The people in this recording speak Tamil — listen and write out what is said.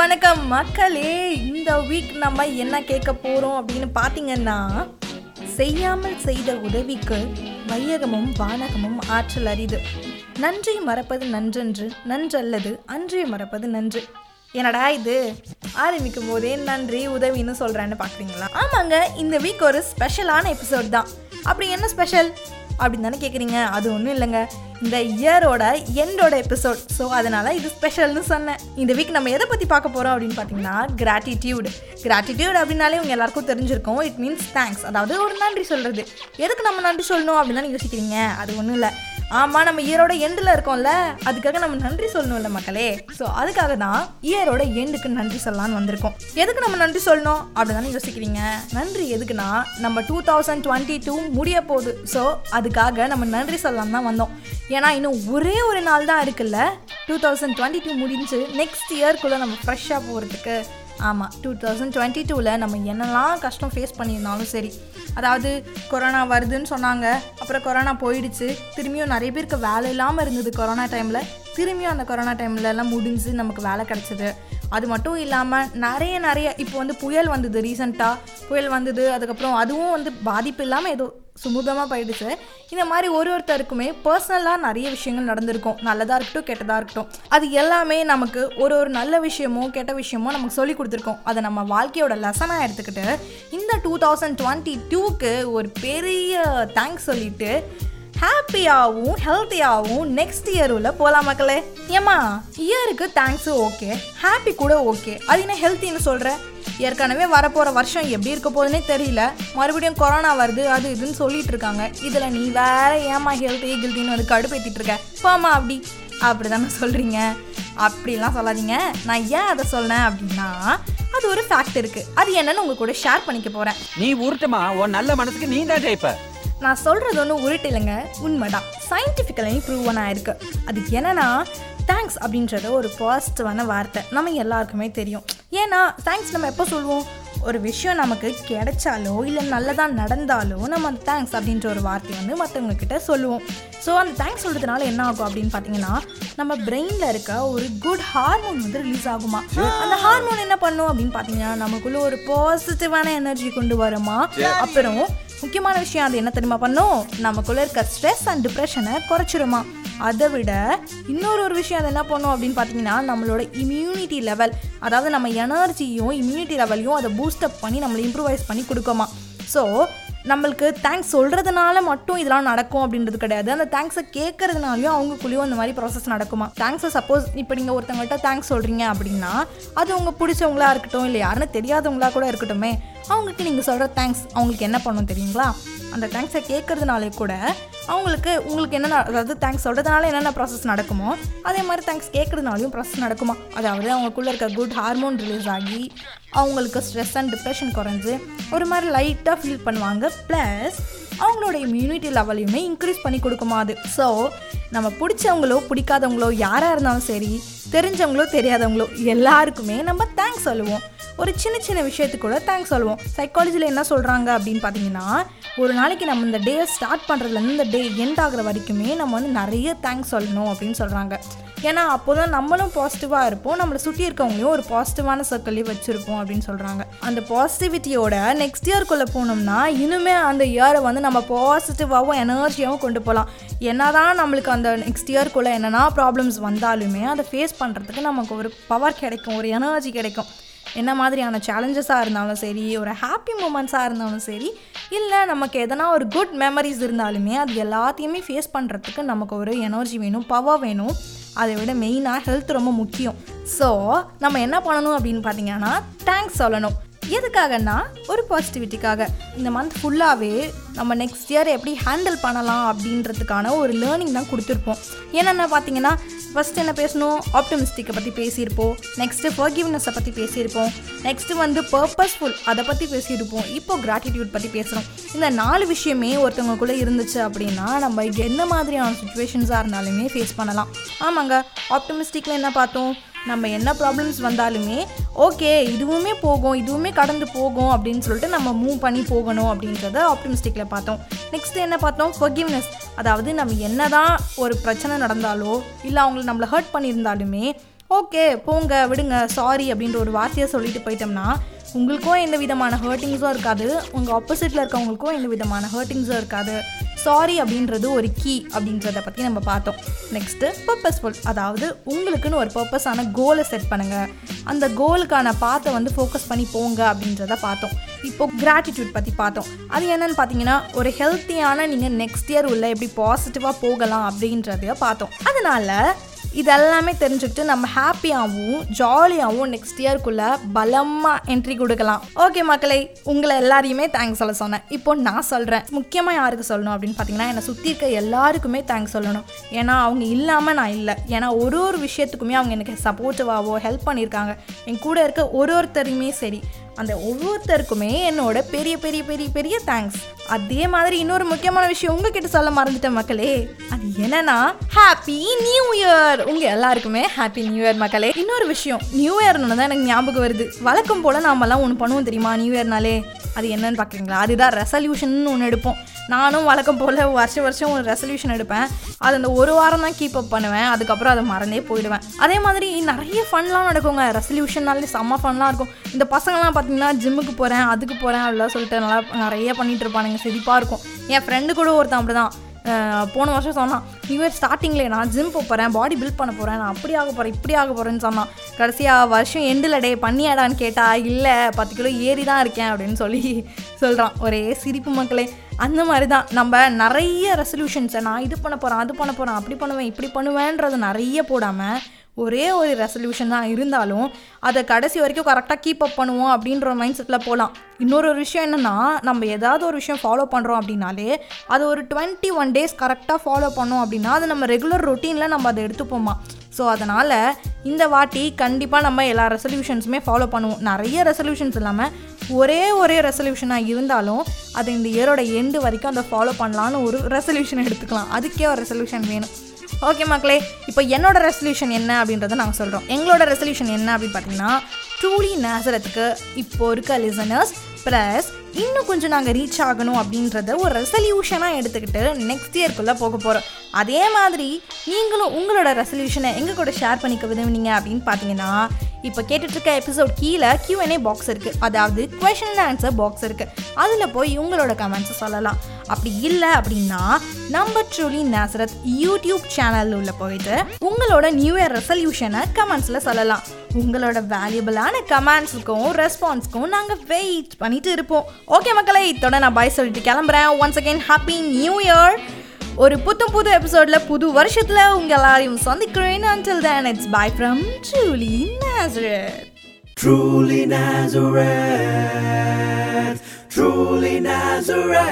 வணக்கம் மக்களே இந்த வீக் நம்ம என்ன கேட்க போகிறோம் அப்படின்னு பார்த்தீங்கன்னா செய்யாமல் செய்த உதவிக்கு வையகமும் வானகமும் ஆற்றல் அரிது. நன்றி மறப்பது நன்றன்று நன்றல்லது அன்றே மறப்பது நன்று. என்னடா இது? ஆரம்பிக்கும் போதே நன்றி உதவின்னு சொல்கிறேன்னு பார்க்குறீங்களா? ஆமாங்க இந்த வீக் ஒரு ஸ்பெஷலான எபிசோட் தான். அப்படி என்ன ஸ்பெஷல் அப்படின்னு தானே கேட்குறீங்க அது ஒன்றும் இல்லைங்க. இந்த இயரோட எண்டோட எபிசோட் ஸோ அதனால் இது ஸ்பெஷல்னு சொன்னேன். இந்த வீக் நம்ம எதை பற்றி பார்க்க போகிறோம் அப்படின்னு பார்த்தீங்கன்னா கிராட்டிடியூட் கிராட்டிடியூட் அப்படின்னாலே உங்கள் எல்லாருக்கும் தெரிஞ்சிருக்கும். இட் மீன்ஸ் தேங்க்ஸ் அதாவது ஒரு நன்றி சொல்கிறது எதுக்கு நம்ம நன்றி சொல்லணும் அப்படின்னு நீங்கள் யோசிக்கிறீங்க? அது ஒன்றும் இல்லை. ஆமாம் நம்ம இயரோட எண்டில் இருக்கோம்ல. அதுக்காக நம்ம நன்றி சொல்லணும்ல மக்களே. ஸோ அதுக்காக தான் இயரோட எண்டுக்கு நன்றி சொல்லலாம்னு வந்திருக்கோம். எதுக்கு நம்ம நன்றி சொல்லணும்? அப்படி தானே யோசிக்கிறீங்க. நன்றி எதுக்குன்னா நம்ம டூ தௌசண்ட் டுவெண்ட்டி டூ முடிய போகுது. ஸோ அதுக்காக நம்ம நன்றி சொல்லலாம் தான் வந்தோம். ஏன்னா இன்னும் ஒரே ஒரு நாள் தான் இருக்குல்ல. டூ தௌசண்ட் டுவெண்ட்டி டூ முடிஞ்சு நெக்ஸ்ட் இயர்க்குள்ளே நம்ம ஃப்ரெஷ்ஷாக போகிறதுக்கு ஆமாம் டூ தௌசண்ட் டுவெண்ட்டி டூவில் நம்ம என்னெல்லாம் கஷ்டம் ஃபேஸ் பண்ணியிருந்தாலும் சரி. அதாவது கொரோனா வருதுன்னு சொன்னாங்க அப்புறம் கொரோனா போயிடுச்சு. திரும்பியும் நிறைய பேருக்கு வேலை இல்லாமல் இருந்தது கொரோனா டைமில் திரும்பியும் அந்த கொரோனா டைம்லலாம் எல்லாம் முடிஞ்சு நமக்கு வேலை கிடச்சிது. அது மட்டும் இல்லாமல் நிறைய நிறைய இப்போ வந்து புயல் வந்தது ரீசண்டாக புயல் வந்தது அதுக்கப்புறம் அதுவும் வந்து பாதிப்பு இல்லாமல் ஏதோ சுமூகமாக போயிடுச்சு. இந்த மாதிரி ஒரு ஒருத்தருக்குமே பர்சனலாக நிறைய விஷயங்கள் நடந்திருக்கும். நல்லதாக இருக்கட்டும் கெட்டதாக இருக்கட்டும். அது எல்லாமே நமக்கு ஒரு ஒரு நல்ல விஷயமோ கெட்ட விஷயமோ நமக்கு சொல்லி கொடுத்துருக்கோம். அதை நம்ம வாழ்க்கையோட லெசனாக எடுத்துக்கிட்டு இந்த டூ தௌசண்ட் டுவெண்ட்டி டூக்கு ஒரு பெரிய தேங்க்ஸ் சொல்லிட்டு ஹாப்பியாகவும் ஹெல்த்தியாகவும் நெக்ஸ்ட் இயருவில் போகலாம் மக்களே. ஏமா இயருக்கு தேங்க்ஸு ஓகே ஹாப்பி கூட ஓகே அது என்ன ஹெல்த்தின்னு சொல்கிறேன் ஏற்கனவே வரப்போகிற வருஷம் எப்படி இருக்க போகுதுன்னே தெரியல. மறுபடியும் கொரோனா வருது அது இதுன்னு சொல்லிட்டு இருக்காங்க. இதில் நீ வேற ஏமா ஹெல்த்தி கில்த்தின்னு வந்து கடுப்பேற்றிட்டு இருக்க? போமா அப்படி. அப்படி தானே சொல்கிறீங்க அப்படிலாம் சொல்லாதீங்க. நான் ஏன் அதை சொன்னேன் அப்படின்னா அது ஒரு ஃபேக்ட் இருக்குது அது என்னன்னு உங்க கூட ஷேர் பண்ணிக்க போகிறேன் நீ உருட்டுமா? உன் நல்ல மனசுக்கு நீ தான் ஜெயிப்ப. நான் சொல்கிறது ஒன்றும் உருட்டு இல்லைங்க. உண்மைதான். சயின்டிஃபிக்கலையும் ப்ரூவன் ஆயிருக்கு அதுக்கு என்னன்னா தேங்க்ஸ் அப்படின்றது ஒரு பாசிட்டிவான வார்த்தை. நம்ம எல்லாருக்குமே தெரியும். ஏன்னா தேங்க்ஸ் நம்ம எப்போ சொல்லுவோம் ஒரு விஷயம் நமக்கு கிடைச்சாலோ இல்லை நல்லதாக நடந்தாலோ நம்ம அந்த தேங்க்ஸ் அப்படின்ற ஒரு வார்த்தை வந்து மற்றவங்க கிட்ட சொல்லுவோம். ஸோ அந்த தேங்க்ஸ் சொல்கிறதுனால என்ன ஆகும் அப்படின்னு பார்த்தீங்கன்னா நம்ம பிரெயினில் இருக்க ஒரு குட் ஹார்மோன் வந்து ரிலீஸ் ஆகுமா? அந்த ஹார்மோன் என்ன பண்ணும் அப்படின்னு பார்த்தீங்கன்னா நமக்குள்ள ஒரு பாசிட்டிவான எனர்ஜி கொண்டு வருமா? அப்புறம் முக்கியமான விஷயம் அது என்ன தெரியுமா பண்ணும் நமக்குள்ள இருக்க ஸ்ட்ரெஸ் அண்ட் டிப்ரெஷனை குறைச்சிருமா? அதை விட இன்னொரு ஒரு விஷயம் அது என்ன பண்ணும் அப்படின்னு பார்த்தீங்கன்னா நம்மளோட இம்யூனிட்டி லெவல் அதாவது நம்ம எனர்ஜியும் இம்யூனிட்டி லெவலையும் அதை பூஸ்டப் பண்ணி நம்மளை இம்ப்ரூவைஸ் பண்ணி கொடுக்குமா? ஸோ நம்மளுக்கு தேங்க்ஸ் சொல்கிறதுனால மட்டும் இதெல்லாம் நடக்கும் அப்படின்றது கிடையாது. அந்த தேங்க்ஸை கேட்கறதுனாலையும் அவங்களுக்குள்ளேயும் அந்த மாதிரி ப்ராசஸ் நடக்குமா? தேங்க்ஸை சப்போஸ் இப்போ நீங்கள் ஒருத்தவங்கள்ட்ட தேங்க்ஸ் சொல்கிறீங்க அப்படின்னா அது உங்கள் பிடிச்சவங்களா இருக்கட்டும் இல்லை யாருன்னு தெரியாதவங்களா கூட இருக்கட்டுமே அவங்களுக்கு நீங்கள் சொல்கிற தேங்க்ஸ் அவங்களுக்கு என்ன பண்ணும் தெரியுங்களா? அந்த தேங்க்ஸை கேட்கறதுனாலே கூட அவங்களுக்கு உங்களுக்கு என்னென்ன அதாவது தேங்க்ஸ் சொல்கிறதுனால என்னென்ன ப்ராசஸ் நடக்குமோ அதே மாதிரி தேங்க்ஸ் கேட்குறதுனாலையும் ப்ராசஸ் நடக்குமா? அதாவது அவங்களுக்குள்ளே இருக்க குட் ஹார்மோன் ரிலீஸ் ஆகி அவங்களுக்கு ஸ்ட்ரெஸ் அண்ட் டிப்ரெஷன் குறைஞ்சி ஒரு மாதிரி லைட்டாக ஃபீல் பண்ணுவாங்க. ப்ளஸ் அவங்களோட இம்யூனிட்டி லெவலையுமே இன்க்ரீஸ் பண்ணி கொடுக்குமா அது? ஸோ நம்ம பிடிச்சவங்களோ பிடிக்காதவங்களோ யாராக இருந்தாலும் சரி தெரிஞ்சவங்களோ தெரியாதவங்களோ எல்லாருக்குமே நம்ம தேங்க்ஸ் சொல்லுவோம். ஒரு சின்ன சின்ன விஷயத்துக்கு கூட தேங்க்ஸ் சொல்லுவோம். சைக்காலஜியில் என்ன சொல்கிறாங்க அப்படின்னு பார்த்தீங்கன்னா ஒரு நாளைக்கு நம்ம இந்த டே ஸ்டார்ட் பண்ணுறதுலேருந்து இந்த டே எண்ட் ஆகுற வரைக்குமே நம்ம வந்து நிறைய தேங்க்ஸ் சொல்லணும் அப்படின்னு சொல்கிறாங்க ஏன்னா அப்போ தான் நம்மளும் பாசிட்டிவாக இருப்போம். நம்மளை சுற்றி இருக்கவங்களையும் ஒரு பாசிட்டிவான சர்க்கிளையும் வச்சுருப்போம் அப்படின்னு சொல்கிறாங்க அந்த பாசிட்டிவிட்டியோட நெக்ஸ்ட் இயர்க்குள்ளே போனோம்னா இனிமே அந்த இயரை வந்து நம்ம பாசிட்டிவாகவும் எனர்ஜியாகவும் கொண்டு போகலாம் என்னதான் நம்மளுக்கு அந்த நெக்ஸ்ட் இயர்க்குள்ளே என்னென்னா ப்ராப்ளம்ஸ் வந்தாலுமே அதை ஃபேஸ் பண்ணுறதுக்கு நமக்கு ஒரு பவர் கிடைக்கும் ஒரு எனர்ஜி கிடைக்கும். என்ன மாதிரியான சேலஞ்சஸாக இருந்தாலும் சரி ஒரு ஹாப்பி மூமெண்ட்ஸாக இருந்தாலும் சரி இல்லை நமக்கு எதனா ஒரு குட் மெமரிஸ் இருந்தாலுமே அது எல்லாத்தையுமே ஃபேஸ் பண்ணுறதுக்கு நமக்கு ஒரு எனர்ஜி வேணும் பவர் வேணும். அதை விட மெயினாக ஹெல்த் ரொம்ப முக்கியம். ஸோ நம்ம என்ன பண்ணணும் அப்படின்னு பார்த்தீங்கன்னா தேங்க்ஸ் சொல்லணும். எதுக்காகன்னா ஒரு பாசிட்டிவிட்டிக்காக இந்த மந்த் ஃபுல்லாகவே நம்ம நெக்ஸ்ட் இயர் எப்படி ஹேண்டில் பண்ணலாம் அப்படின்றதுக்கான ஒரு லேர்னிங் தான் கொடுத்துருப்போம். என்னென்ன பார்த்தீங்கன்னா ஃபஸ்ட் என்ன பேசணும்? ஆப்டமிஸ்டிக்கை பற்றி பேசியிருப்போம். நெக்ஸ்ட்டு ஃபர்கிவ்னஸை பற்றி பேசியிருப்போம். நெக்ஸ்ட்டு வந்து பர்பஸ்ஃபுல் அதை பற்றி பேசியிருப்போம். இப்போ கிராட்டிடியூட் பற்றி பேசுகிறோம் இந்த நாலு விஷயமே ஒருத்தவங்களுக்குள்ளே இருந்துச்சு அப்படின்னா நம்ம என்ன மாதிரியான சுச்சுவேஷன்ஸாக இருந்தாலுமே ஃபேஸ் பண்ணலாம். ஆமாங்க ஆப்டமிஸ்டிக்கில் என்ன பார்த்தோம்? நம்ம என்ன ப்ராப்ளம்ஸ் வந்தாலுமே ஓகே இதுவுமே போகும் இதுவுமே கடந்து போகும் அப்படின்னு சொல்லிட்டு நம்ம மூவ் பண்ணி போகணும் அப்படின்றத ஆப்டிமிஸ்டிக்கில் பார்த்தோம். நெக்ஸ்ட் என்ன பார்த்தோம்? ஃபர்கிவ்னஸ் அதாவது நம்ம என்ன தான் ஒரு பிரச்சனை நடந்தாலோ இல்லை அவங்களை நம்மளை ஹர்ட் பண்ணியிருந்தாலுமே ஓகே போங்க விடுங்க சாரி அப்படின்ற ஒரு வார்த்தையை சொல்லிட்டு போயிட்டோம்னா உங்களுக்கும் எந்த விதமான ஹர்ட்டிங்ஸும் இருக்காது. உங்கள் ஆப்போசிட்டில் இருக்கவங்களுக்கும் எந்த விதமான ஹர்ட்டிங்ஸும் இருக்காது. சாரி அப்படின்றது ஒரு கீ அப்படின்றத பற்றி நம்ம பார்த்தோம். நெக்ஸ்ட்டு பர்பஸ்ஃபுல் அதாவது உங்களுக்குன்னு ஒரு பர்பஸான கோலை செட் பண்ணுங்கள் அந்த கோலுக்கான பாத்தை வந்து ஃபோக்கஸ் பண்ணி போங்க அப்படின்றத பார்த்தோம். இப்போ கிராட்டிடியூட் பற்றி பார்த்தோம். அது என்னன்னு பார்த்தீங்கன்னா ஒரு ஹெல்த்தியான நீங்கள் நெக்ஸ்ட் இயர் உள்ள எப்படி பாசிட்டிவாக போகலாம் அப்படின்றத பார்த்தோம். அதனால இதெல்லாமே தெரிஞ்சுக்கிட்டு நம்ம ஹாப்பியாகவும் ஜாலியாகவும் நெக்ஸ்ட் இயர்க்குள்ளே பலமாக என்ட்ரி கொடுக்கலாம். ஓகே மக்களை உங்களை எல்லாரையுமே தேங்க்ஸ் சொல்ல சொன்னேன். இப்போ நான் சொல்கிறேன் முக்கியமாக யாருக்கு சொல்லணும் அப்படின்னு பார்த்தீங்கன்னா என்னை சுற்றி இருக்க எல்லாருக்குமே தேங்க்ஸ் சொல்லணும். ஏன்னா அவங்க இல்லாமல் நான் இல்லை. ஏன்னா ஒரு ஒரு விஷயத்துக்குமே அவங்க எனக்கு சப்போர்ட்டிவாகவோ ஹெல்ப் பண்ணியிருக்காங்க. என் கூட இருக்க ஒரு ஒருத்தரையுமே சரி. அந்த ஒவ்வொருத்தருக்குமே என்னோட பெரிய பெரிய பெரிய பெரிய தேங்க்ஸ் அதே மாதிரி இன்னொரு முக்கியமான விஷயம் உங்ககிட்ட சொல்ல மறந்துட்டேன் மக்களே. அது என்னன்னா ஹாப்பி நியூ இயர் உங்க எல்லாருக்குமே ஹாப்பி நியூ இயர் மக்களே. இன்னொரு விஷயம் நியூ இயர்னு தான் எனக்கு ஞாபகம் வருது. வழக்கம் போல நாமெல்லாம் ஒன்று பண்ணுவோம் தெரியுமா நியூ இயர்னாலே அது என்னன்னு பார்க்குறீங்களா அதுதான் ரெசல்யூஷன் ஒன்று எடுப்போம். நானும் வழக்கம் போல் வருஷம் வருஷம் ஒரு ரெசல்யூஷன் எடுப்பேன். அது அந்த ஒரு வாரம் தான் கீப் அப் பண்ணுவேன். அதுக்கப்புறம் அதை மறந்தே போயிடுவேன். அதே மாதிரி நிறைய ஃபன்லாம் நடக்குங்க. ரெசல்யூஷன்னாலே செம்ம ஃபன்லாம் இருக்கும். இந்த பசங்கள்லாம் பார்த்தீங்கன்னா ஜிம்முக்கு போகிறேன் அதுக்கு போகிறேன் அப்படிலாம் சொல்லிட்டு நல்லா நிறைய பண்ணிகிட்டு இருப்பானுங்க. சிரிப்பாக இருக்கும். என் ஃப்ரெண்டு கூட ஒருத்தன் அப்படி தான் போன வருஷம் சொன்னான் நியூ இயர் ஸ்டார்டிங்கில் நான் ஜிம் போகிறேன் பாடி பில்ட் பண்ண போகிறேன் நான் அப்படி ஆக போகிறேன் இப்படி ஆக போகிறேன்னு சொன்னான். கடைசியாக வருஷம் எண்டில் டே பண்ணியாடான்னு கேட்டா இல்லை பத்து கிலோ ஏறி தான் இருக்கேன் அப்படின்னு சொல்லி சொல்கிறான் ஒரே சிரிப்பு மக்களே. அந்த மாதிரி தான் நம்ம நிறைய ரெசல்யூஷன்ஸை நான் இது பண்ண போகிறேன் அது பண்ண போகிறேன் அப்படி பண்ணுவேன் இப்படி பண்ணுவேன்றது நிறைய போடாமல் ஒரே ஒரு ரெசல்யூஷன் தான் இருந்தாலும் அதை கடைசி வரைக்கும் கரெக்டாக கீப் அப் பண்ணுவோம் அப்படின்ற மைண்ட் செட்டில் போகலாம் இன்னொரு ஒரு விஷயம் என்னென்னா நம்ம ஏதாவது ஒரு விஷயம் ஃபாலோ பண்ணுறோம் அப்படின்னாலே அது ஒரு டுவெண்ட்டி ஒன் டேஸ் கரெக்டாக ஃபாலோ பண்ணோம் அப்படின்னா அது நம்ம ரெகுலர் ரொட்டீனில் நம்ம அதை எடுத்துப்போமா? ஸோ அதனால் இந்த வாட்டி கண்டிப்பாக நம்ம எல்லா ரெசல்யூஷன்ஸுமே ஃபாலோ பண்ணுவோம். நிறைய ரெசல்யூஷன்ஸ் இல்லாமல் ஒரே ஒரே ரெசல்யூஷனாக இருந்தாலும் அதை இந்த இயரோட எண்டு வரைக்கும் அதை ஃபாலோ பண்ணலான்னு ஒரு ரெசல்யூஷன் எடுத்துக்கலாம். அதுக்கே ஒரு ரெசல்யூஷன் வேணும். ஓகே மக்களே இப்போ என்னோட ரெசல்யூஷன் என்ன அப்படின்றத நாங்கள் சொல்கிறோம் எங்களோட ரெசல்யூஷன் என்ன அப்படின்னு பார்த்தீங்கன்னா டூலி நேசரத்துக்கு இப்போ இருக்க லிசனர்ஸ் ப்ளஸ் இன்னும் கொஞ்சம் நாங்கள் ரீச் ஆகணும் அப்படின்றத ஒரு ரெசல்யூஷனாக எடுத்துக்கிட்டு நெக்ஸ்ட் இயர்க்குள்ளே போக போகிறோம் அதே மாதிரி நீங்களும் உங்களோட ரெசல்யூஷனை எங்கள் கூட ஷேர் பண்ணிக்க விரும்புனீங்க அப்படின்னு பார்த்தீங்கன்னா இப்போ கேட்டுட்ருக்க எபிசோட் கீழே கியூஎன்ஏ பாக்ஸ் இருக்குது அதாவது கொஷின் அண்ட் ஆன்சர் பாக்ஸ் இருக்குது அதில் போய் உங்களோட கமெண்ட்ஸை சொல்லலாம். அப்படி இல்லை அப்படின்னா நம்ம ட்ரூலி நேசரத் யூடியூப் சேனல் உள்ள போயிட்டு உங்களோட நியூ இயர் ரெசல்யூஷனை கமெண்ட்ஸில் சொல்லலாம். உங்களோட வேல்யூபிளான கமெண்ட்ஸுக்கும் ரெஸ்பான்ஸ்க்கும் நாங்கள் வெயிட் பண்ணிட்டு இருப்போம். ஓகே மக்களை இத்தோட நான் பாய் சொல்லிட்டு கிளம்புறேன். Once again happy new year ஒரு புத்தம் புது எபிசோட்ல புது வருஷத்துல உங்க எல்லாரையும் சந்திக்கிறேன் until then it's bye from Julie Nazareth Truly Nazareth, truly Nazareth.